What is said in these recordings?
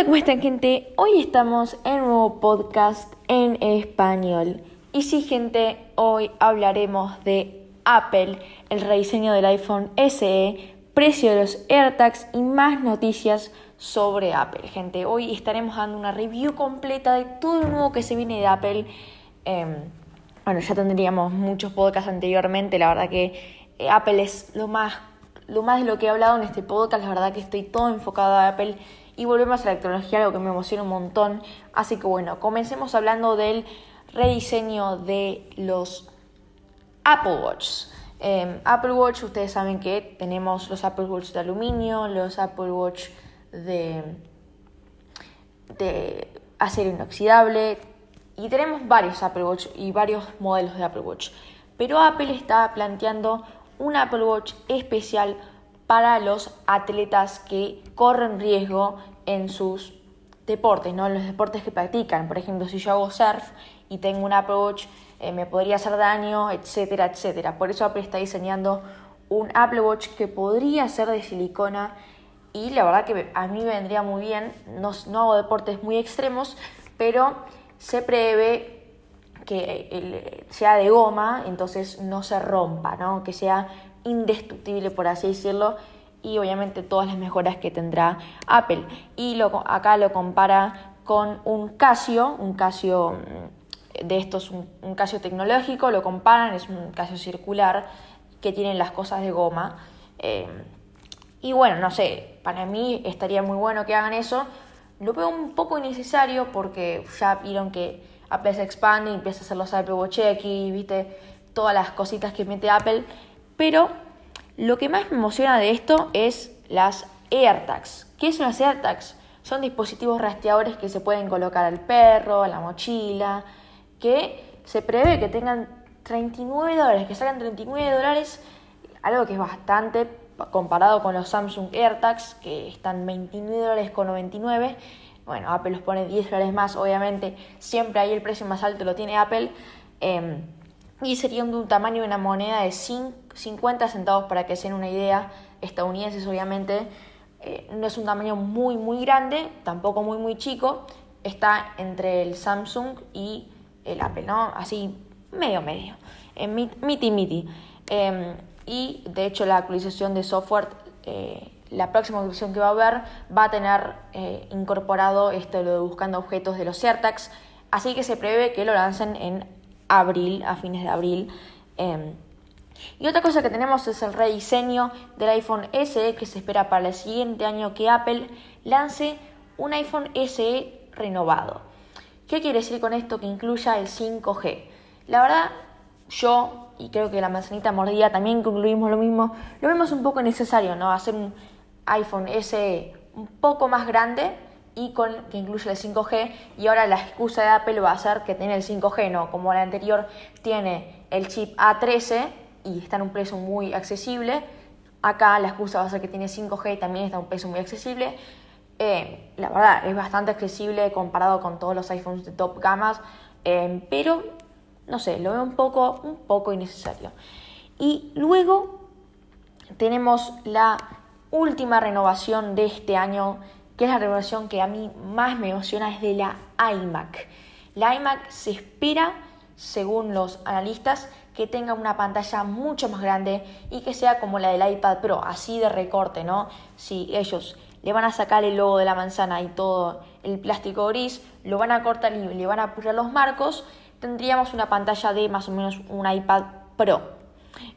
están gente? Hoy estamos en un nuevo podcast en español. Y sí gente, hoy hablaremos de Apple, el rediseño del iPhone SE, precio de los AirTags y más noticias sobre Apple. Gente, hoy estaremos dando una review completa de todo lo nuevo que se viene de Apple. Em, bueno, ya tendríamos muchos podcasts anteriormente, la verdad que eh, Apple es lo más, lo más de lo que he hablado en este podcast, la verdad que estoy todo enfocado a Apple y volvemos a la tecnología, algo que me emociona un montón. Así que bueno, comencemos hablando del rediseño de los Apple Watch. Em, Apple Watch, ustedes saben que tenemos los Apple Watch de aluminio, los Apple Watch de, de acero inoxidable y tenemos varios Apple Watch y varios modelos de Apple Watch. Pero Apple está planteando un Apple Watch especial para los atletas que corren riesgo en sus deportes, ¿no? En los deportes que practican. Por ejemplo, si yo hago surf y tengo un Apple Watch, eh, me podría hacer daño, etcétera, etcétera. Por eso Apple está diseñando un Apple Watch que podría ser de silicona y la verdad que a mí vendría muy bien. No, no hago deportes muy extremos, pero se prevé que sea de goma, entonces no se rompa, ¿no? Que sea indestructible, por así decirlo, y obviamente todas las mejoras que tendrá Apple. Y lo, acá lo compara con un Casio, un Casio mm, de estos, un, Casio tecnológico, lo comparan, es un Casio circular que tiene las cosas de goma. Eh, y bueno, no sé, para mí estaría muy bueno que hagan eso. Lo veo un poco innecesario porque ya vieron que Apple se expande y empieza a hacer los Apple Watch X, viste, todas las cositas que mete Apple pero lo que más me emociona de esto es las AirTags. ¿Qué son las AirTags? Son dispositivos rastreadores que se pueden colocar al perro, a la mochila, que se prevé que tengan 39 dólares, que salgan 39 dólares, algo que es bastante comparado con los Samsung AirTags, que están 29 dólares con 99. Bueno, Apple los pone 10 dólares más, obviamente siempre ahí el precio más alto lo tiene Apple. Em, y sería de un tamaño de una moneda de 50 centavos para que se den una idea, estadounidenses obviamente, eh, no es un tamaño muy muy grande, tampoco muy muy chico, está entre el Samsung y el Apple, ¿no? Así medio medio, en miti miti. Em, y de hecho la actualización de software, eh, la próxima actualización que va a haber va a tener eh, incorporado esto lo de buscando objetos de los AirTags, así que se prevé que lo lancen en abril, a fines de abril. Em, y otra cosa que tenemos es el rediseño del iPhone SE que se espera para el siguiente año que Apple lance un iPhone SE renovado. ¿Qué quiere decir con esto? Que incluya el 5G. La verdad, yo, y creo que la manzanita mordida también concluimos lo mismo, lo vemos un poco necesario, ¿no? Hacer un iPhone SE un poco más grande y con, que incluye el 5G y ahora la excusa de Apple va a ser que tiene el 5G, no como la anterior tiene el chip A13 y está en un precio muy accesible. Acá la excusa va a ser que tiene 5G y también está en un precio muy accesible. Eh, la verdad es bastante accesible comparado con todos los iPhones de top gamas, eh, pero no sé, lo veo un poco, un poco innecesario. Y luego tenemos la última renovación de este año que es la renovación que a mí más me emociona, es de la iMac. La iMac se espera, según los analistas, que tenga una pantalla mucho más grande y que sea como la del iPad Pro, así de recorte, ¿no? Si ellos le van a sacar el logo de la manzana y todo el plástico gris, lo van a cortar y le van a pulir los marcos, tendríamos una pantalla de más o menos un iPad Pro.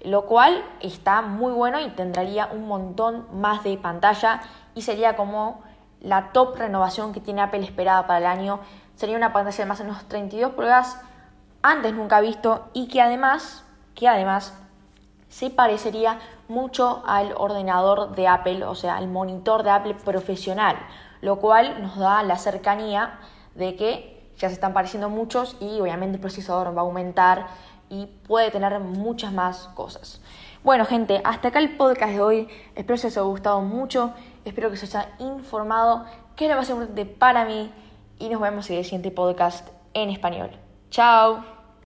Lo cual está muy bueno y tendría un montón más de pantalla y sería como la top renovación que tiene Apple esperada para el año sería una pantalla de más o menos 32 pulgadas, antes nunca visto, y que además, que además se parecería mucho al ordenador de Apple, o sea, al monitor de Apple profesional, lo cual nos da la cercanía de que ya se están pareciendo muchos y obviamente el procesador va a aumentar y puede tener muchas más cosas. Bueno, gente, hasta acá el podcast de hoy. Espero que os haya gustado mucho. Espero que os haya informado que es lo más importante para mí. Y nos vemos en el siguiente podcast en español. Chao.